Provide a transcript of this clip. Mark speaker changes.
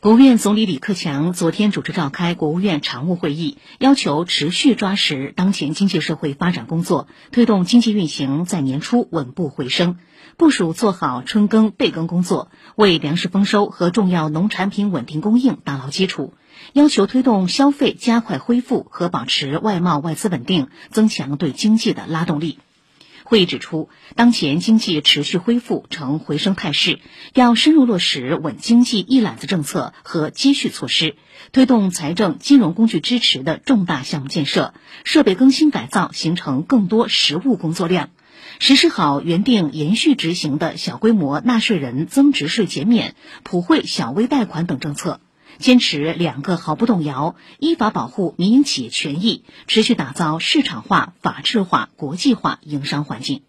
Speaker 1: 国务院总理李克强昨天主持召开国务院常务会议，要求持续抓实当前经济社会发展工作，推动经济运行在年初稳步回升，部署做好春耕备耕工作，为粮食丰收和重要农产品稳定供应打牢基础。要求推动消费加快恢复和保持外贸外资稳定，增强对经济的拉动力。会议指出，当前经济持续恢复呈回升态势，要深入落实稳经济一揽子政策和接续措施，推动财政金融工具支持的重大项目建设、设备更新改造形成更多实务工作量，实施好原定延续执行的小规模纳税人增值税减免、普惠小微贷款等政策。坚持两个毫不动摇，依法保护民营企业权益，持续打造市场化、法治化、国际化营商环境。